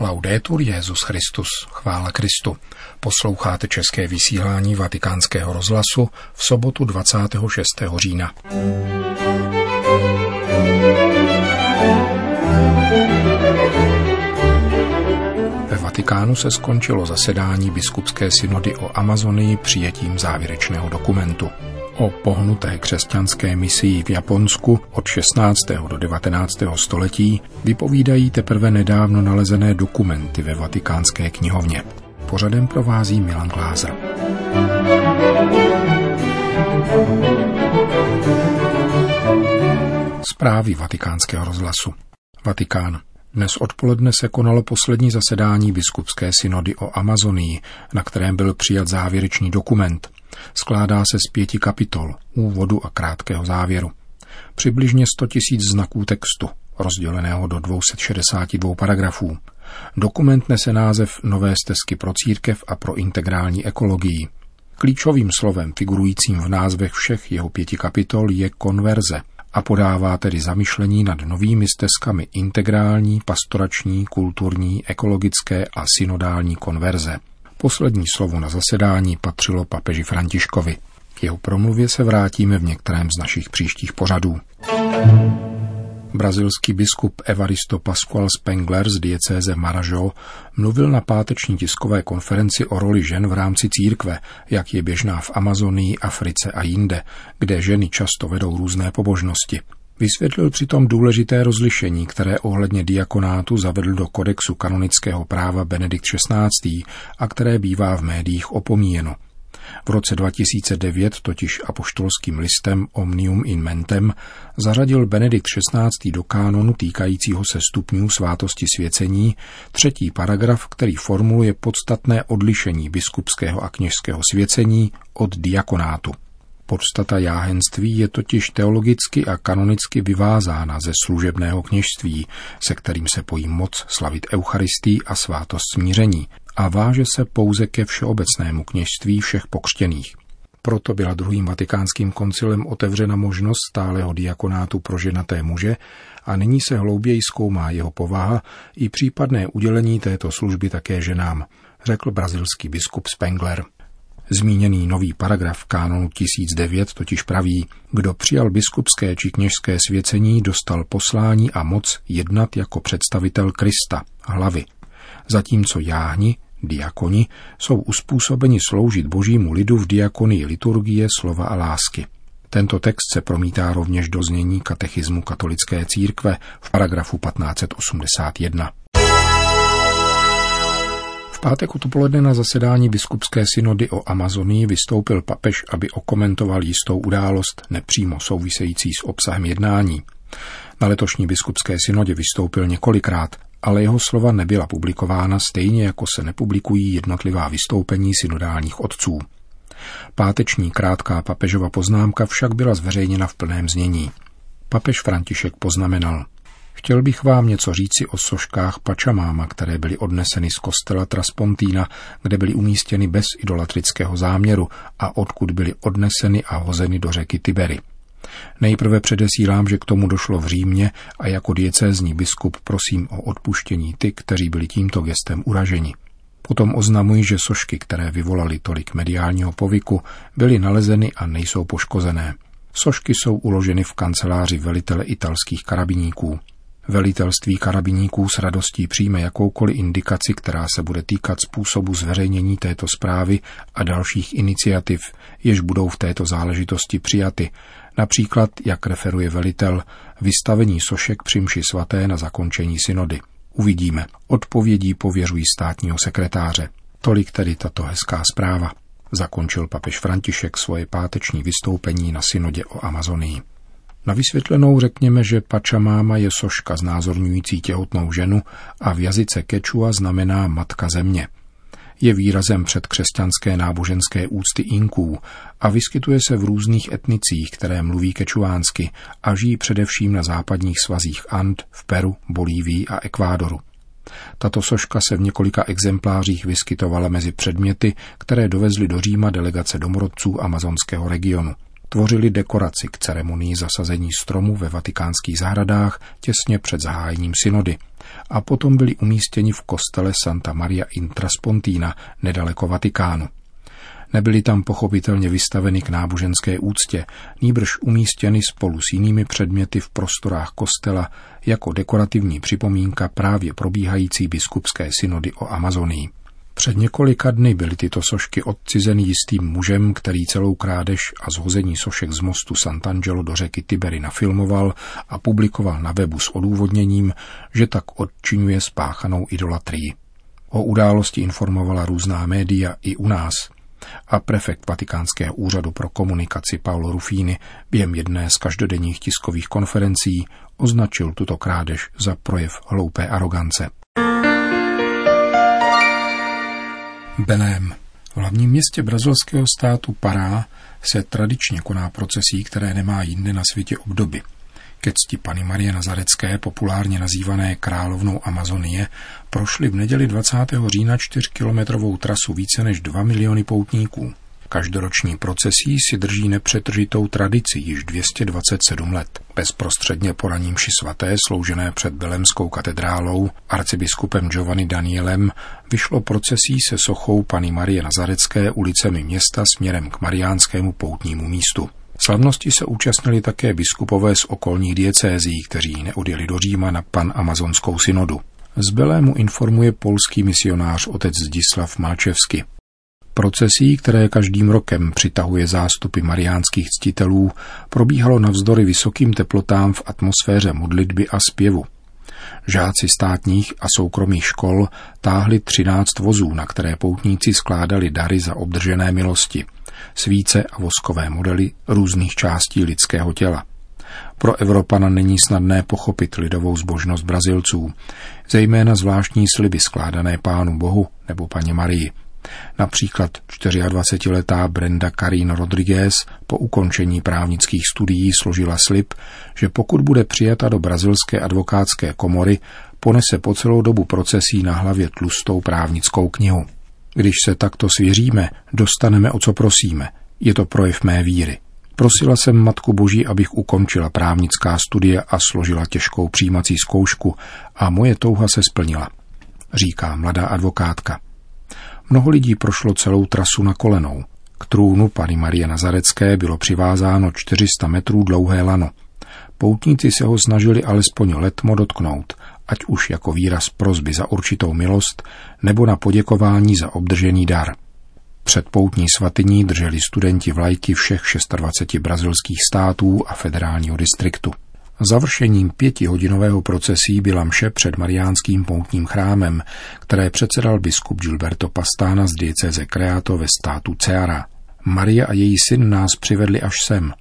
Laudetur Jezus Christus, chvála Kristu. Posloucháte české vysílání Vatikánského rozhlasu v sobotu 26. října. Ve Vatikánu se skončilo zasedání biskupské synody o Amazonii přijetím závěrečného dokumentu o pohnuté křesťanské misii v Japonsku od 16. do 19. století vypovídají teprve nedávno nalezené dokumenty ve vatikánské knihovně. Pořadem provází Milan Glázer. Zprávy vatikánského rozhlasu. Vatikán. Dnes odpoledne se konalo poslední zasedání biskupské synody o Amazonii, na kterém byl přijat závěrečný dokument, Skládá se z pěti kapitol, úvodu a krátkého závěru. Přibližně 100 tisíc znaků textu, rozděleného do 262 paragrafů. Dokument nese název Nové stezky pro církev a pro integrální ekologii. Klíčovým slovem figurujícím v názvech všech jeho pěti kapitol je konverze a podává tedy zamyšlení nad novými stezkami integrální, pastorační, kulturní, ekologické a synodální konverze – Poslední slovo na zasedání patřilo papeži Františkovi. K jeho promluvě se vrátíme v některém z našich příštích pořadů. Brazilský biskup Evaristo Pascual Spengler z diecéze Marajo mluvil na páteční tiskové konferenci o roli žen v rámci církve, jak je běžná v Amazonii, Africe a jinde, kde ženy často vedou různé pobožnosti. Vysvětlil přitom důležité rozlišení, které ohledně diakonátu zavedl do kodexu kanonického práva Benedikt XVI. a které bývá v médiích opomíjeno. V roce 2009 totiž apoštolským listem Omnium in Mentem zařadil Benedikt XVI. do kánonu týkajícího se stupňů svátosti svěcení třetí paragraf, který formuluje podstatné odlišení biskupského a kněžského svěcení od diakonátu. Podstata jáhenství je totiž teologicky a kanonicky vyvázána ze služebného kněžství, se kterým se pojí moc slavit Eucharistii a svátost smíření a váže se pouze ke všeobecnému kněžství všech pokřtěných. Proto byla druhým vatikánským koncilem otevřena možnost stáleho diakonátu pro ženaté muže a nyní se hlouběji zkoumá jeho povaha i případné udělení této služby také ženám, řekl brazilský biskup Spengler. Zmíněný nový paragraf kánonu 1009 totiž praví, kdo přijal biskupské či kněžské svěcení, dostal poslání a moc jednat jako představitel Krista, hlavy. Zatímco jáhni, diakoni, jsou uspůsobeni sloužit božímu lidu v diakonii liturgie, slova a lásky. Tento text se promítá rovněž do znění katechismu katolické církve v paragrafu 1581 pátek odpoledne na zasedání biskupské synody o Amazonii vystoupil papež, aby okomentoval jistou událost nepřímo související s obsahem jednání. Na letošní biskupské synodě vystoupil několikrát, ale jeho slova nebyla publikována stejně jako se nepublikují jednotlivá vystoupení synodálních otců. Páteční krátká papežova poznámka však byla zveřejněna v plném znění. Papež František poznamenal. Chtěl bych vám něco říci o soškách Pačamáma, které byly odneseny z kostela Traspontína, kde byly umístěny bez idolatrického záměru a odkud byly odneseny a hozeny do řeky Tibery. Nejprve předesílám, že k tomu došlo v Římě a jako diecézní biskup prosím o odpuštění ty, kteří byli tímto gestem uraženi. Potom oznamuji, že sošky, které vyvolaly tolik mediálního povyku, byly nalezeny a nejsou poškozené. Sošky jsou uloženy v kanceláři velitele italských karabiníků. Velitelství karabiníků s radostí přijme jakoukoliv indikaci, která se bude týkat způsobu zveřejnění této zprávy a dalších iniciativ, jež budou v této záležitosti přijaty, například, jak referuje velitel, vystavení sošek při svaté na zakončení synody. Uvidíme. Odpovědí pověřují státního sekretáře. Tolik tedy tato hezká zpráva. Zakončil papež František svoje páteční vystoupení na synodě o Amazonii. Na vysvětlenou řekněme, že Pačamáma je soška znázorňující těhotnou ženu a v jazyce Kečua znamená matka země. Je výrazem předkřesťanské náboženské úcty Inků a vyskytuje se v různých etnicích, které mluví kečuánsky a žijí především na západních svazích And, v Peru, Bolívii a Ekvádoru. Tato soška se v několika exemplářích vyskytovala mezi předměty, které dovezly do Říma delegace domorodců amazonského regionu tvořili dekoraci k ceremonii zasazení stromu ve vatikánských zahradách těsně před zahájením synody a potom byli umístěni v kostele Santa Maria Intraspontina nedaleko Vatikánu. Nebyly tam pochopitelně vystaveny k náboženské úctě, nýbrž umístěny spolu s jinými předměty v prostorách kostela jako dekorativní připomínka právě probíhající biskupské synody o Amazonii. Před několika dny byly tyto sošky odcizeny jistým mužem, který celou krádež a zhození sošek z mostu Sant'Angelo do řeky Tibery nafilmoval a publikoval na webu s odůvodněním, že tak odčinuje spáchanou idolatrii. O události informovala různá média i u nás a prefekt Vatikánského úřadu pro komunikaci Paolo Rufini během jedné z každodenních tiskových konferencí označil tuto krádež za projev hloupé arogance. Belém. V hlavním městě brazilského státu Pará se tradičně koná procesí, které nemá jinde na světě obdoby. Ke cti Pany Marie Nazarecké, populárně nazývané královnou Amazonie, prošly v neděli 20. října 4-kilometrovou trasu více než 2 miliony poutníků. Každoroční procesí si drží nepřetržitou tradici již 227 let. Bezprostředně po raním ši svaté, sloužené před Belemskou katedrálou, arcibiskupem Giovanni Danielem, vyšlo procesí se sochou Pany Marie Nazarecké ulicemi města směrem k mariánskému poutnímu místu. Slavnosti se účastnili také biskupové z okolních diecézí, kteří neodjeli do Říma na pan amazonskou synodu. Z Belému informuje polský misionář otec Zdislav Malčevsky. Procesí, které každým rokem přitahuje zástupy mariánských ctitelů, probíhalo navzdory vysokým teplotám v atmosféře modlitby a zpěvu. Žáci státních a soukromých škol táhli třináct vozů, na které poutníci skládali dary za obdržené milosti, svíce a voskové modely různých částí lidského těla. Pro Evropana není snadné pochopit lidovou zbožnost Brazilců, zejména zvláštní sliby skládané Pánu Bohu nebo Paně Marii – Například 24-letá Brenda Karin Rodriguez po ukončení právnických studií složila slib, že pokud bude přijata do brazilské advokátské komory, ponese po celou dobu procesí na hlavě tlustou právnickou knihu. Když se takto svěříme, dostaneme o co prosíme. Je to projev mé víry. Prosila jsem Matku Boží, abych ukončila právnická studie a složila těžkou přijímací zkoušku a moje touha se splnila, říká mladá advokátka. Mnoho lidí prošlo celou trasu na kolenou. K trůnu Pany Marie Nazarecké bylo přivázáno 400 metrů dlouhé lano. Poutníci se ho snažili alespoň letmo dotknout, ať už jako výraz prozby za určitou milost, nebo na poděkování za obdržený dar. Před poutní svatyní drželi studenti vlajky všech 26 brazilských států a federálního distriktu. Završením pětihodinového procesí byla mše před mariánským poutním chrámem, které předsedal biskup Gilberto Pastana z dieceze Creato ve státu Ceara. Maria a její syn nás přivedli až sem.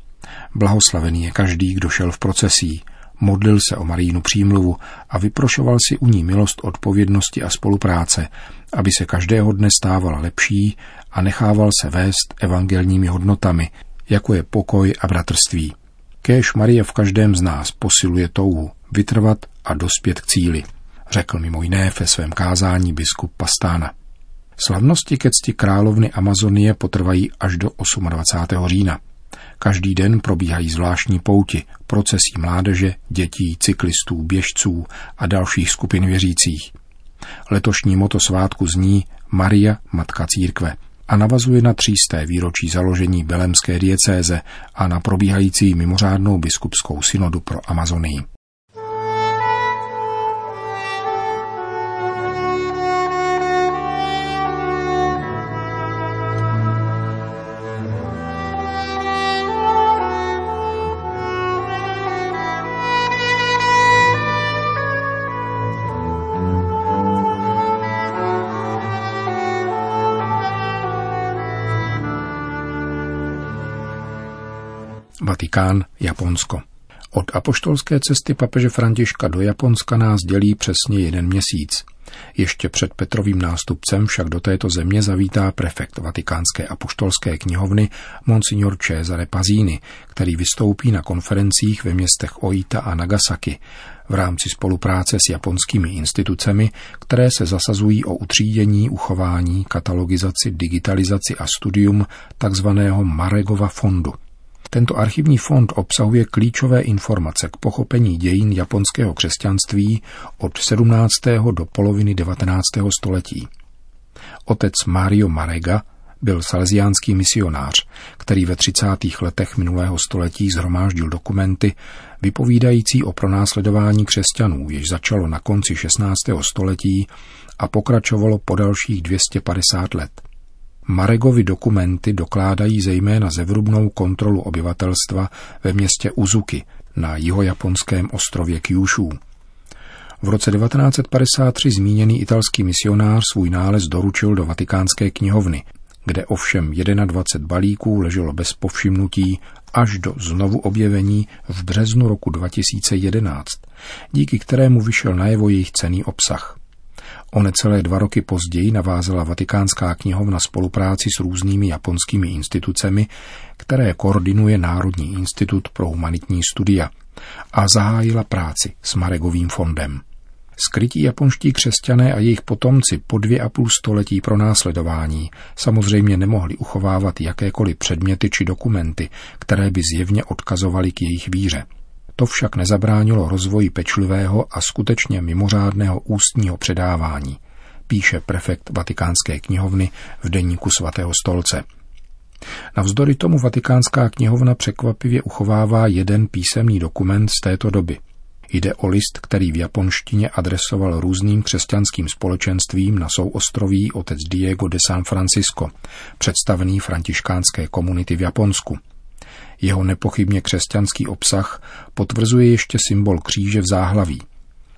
Blahoslavený je každý, kdo šel v procesí, modlil se o Marínu přímluvu a vyprošoval si u ní milost odpovědnosti a spolupráce, aby se každého dne stávala lepší a nechával se vést evangelními hodnotami, jako je pokoj a bratrství. Kéž Marie v každém z nás posiluje touhu vytrvat a dospět k cíli, řekl mimo jiné ve svém kázání biskup Pastána. Slavnosti ke cti královny Amazonie potrvají až do 28. října. Každý den probíhají zvláštní pouti, procesí mládeže, dětí, cyklistů, běžců a dalších skupin věřících. Letošní moto svátku zní Maria, Matka církve – a navazuje na třísté výročí založení Belemské diecéze a na probíhající mimořádnou biskupskou synodu pro Amazonii. Vatikán, Japonsko. Od apoštolské cesty papeže Františka do Japonska nás dělí přesně jeden měsíc. Ještě před Petrovým nástupcem však do této země zavítá prefekt Vatikánské apoštolské knihovny Monsignor Cesare Pazini, který vystoupí na konferencích ve městech Oita a Nagasaki v rámci spolupráce s japonskými institucemi, které se zasazují o utřídění, uchování, katalogizaci, digitalizaci a studium tzv. Maregova fondu – Tento archivní fond obsahuje klíčové informace k pochopení dějin japonského křesťanství od 17. do poloviny 19. století. Otec Mario Marega byl salesiánský misionář, který ve 30. letech minulého století zhromáždil dokumenty vypovídající o pronásledování křesťanů, jež začalo na konci 16. století a pokračovalo po dalších 250 let. Maregovi dokumenty dokládají zejména zevrubnou kontrolu obyvatelstva ve městě Uzuki na jihojaponském ostrově Kyushu. V roce 1953 zmíněný italský misionář svůj nález doručil do vatikánské knihovny, kde ovšem 21 balíků leželo bez povšimnutí až do znovu objevení v březnu roku 2011, díky kterému vyšel najevo jejich cený obsah. O necelé dva roky později navázala Vatikánská knihovna spolupráci s různými japonskými institucemi, které koordinuje Národní institut pro humanitní studia a zahájila práci s Maregovým fondem. Skrytí japonští křesťané a jejich potomci po dvě a půl století pro následování samozřejmě nemohli uchovávat jakékoliv předměty či dokumenty, které by zjevně odkazovaly k jejich víře. To však nezabránilo rozvoji pečlivého a skutečně mimořádného ústního předávání, píše prefekt Vatikánské knihovny v deníku svatého stolce. Navzdory tomu Vatikánská knihovna překvapivě uchovává jeden písemný dokument z této doby – Jde o list, který v japonštině adresoval různým křesťanským společenstvím na souostroví otec Diego de San Francisco, představený františkánské komunity v Japonsku. Jeho nepochybně křesťanský obsah potvrzuje ještě symbol kříže v záhlaví.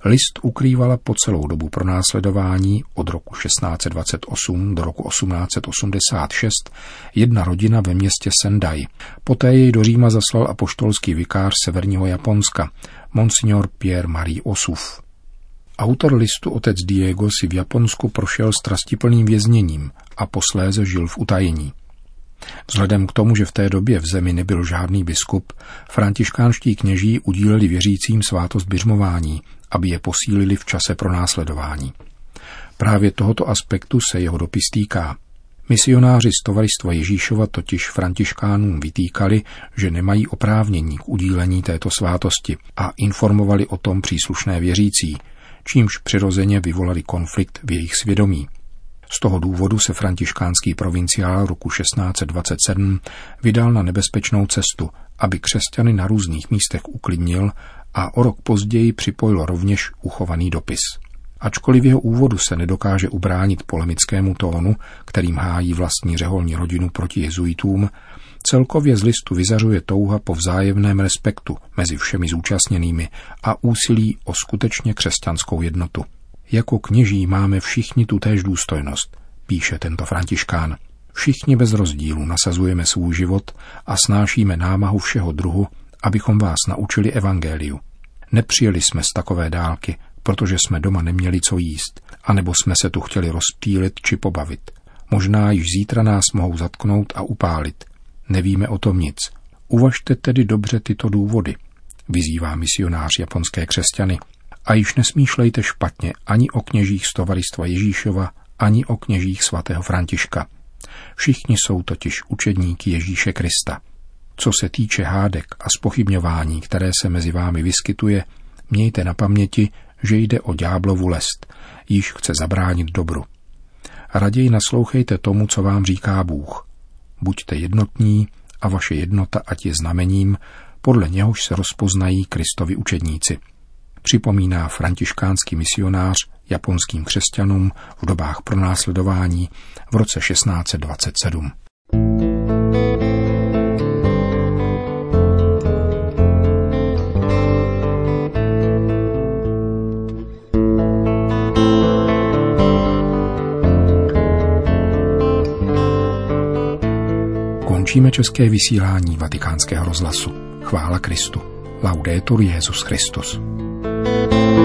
List ukrývala po celou dobu pronásledování od roku 1628 do roku 1886 jedna rodina ve městě Sendai. Poté jej do Říma zaslal apoštolský vikář severního Japonska, monsignor Pierre Marie Osuf. Autor listu otec Diego si v Japonsku prošel strastiplným vězněním a posléze žil v utajení. Vzhledem k tomu, že v té době v zemi nebyl žádný biskup, františkánští kněží udíleli věřícím svátost běžmování, aby je posílili v čase pro následování. Právě tohoto aspektu se jeho dopis týká. Misionáři z tovaristva Ježíšova totiž františkánům vytýkali, že nemají oprávnění k udílení této svátosti a informovali o tom příslušné věřící, čímž přirozeně vyvolali konflikt v jejich svědomí. Z toho důvodu se františkánský provinciál roku 1627 vydal na nebezpečnou cestu, aby křesťany na různých místech uklidnil a o rok později připojil rovněž uchovaný dopis. Ačkoliv jeho úvodu se nedokáže ubránit polemickému tónu, kterým hájí vlastní řeholní rodinu proti jezuitům, celkově z listu vyzařuje touha po vzájemném respektu mezi všemi zúčastněnými a úsilí o skutečně křesťanskou jednotu. Jako kněží máme všichni tutéž důstojnost, píše tento františkán. Všichni bez rozdílu nasazujeme svůj život a snášíme námahu všeho druhu, abychom vás naučili evangeliu. Nepřijeli jsme z takové dálky, protože jsme doma neměli co jíst, anebo jsme se tu chtěli rozptýlit či pobavit. Možná již zítra nás mohou zatknout a upálit. Nevíme o tom nic. Uvažte tedy dobře tyto důvody, vyzývá misionář japonské křesťany. A již nesmýšlejte špatně ani o kněžích z tovaristva Ježíšova, ani o kněžích svatého Františka. Všichni jsou totiž učedníky Ježíše Krista. Co se týče hádek a spochybňování, které se mezi vámi vyskytuje, mějte na paměti, že jde o ďáblovu lest, již chce zabránit dobru. Raději naslouchejte tomu, co vám říká Bůh. Buďte jednotní a vaše jednota ať je znamením, podle něhož se rozpoznají Kristovi učedníci. Připomíná františkánský misionář japonským křesťanům v dobách pronásledování v roce 1627. Končíme české vysílání vatikánského rozhlasu. Chvála Kristu. Laudetur Jezus Christus. Thank you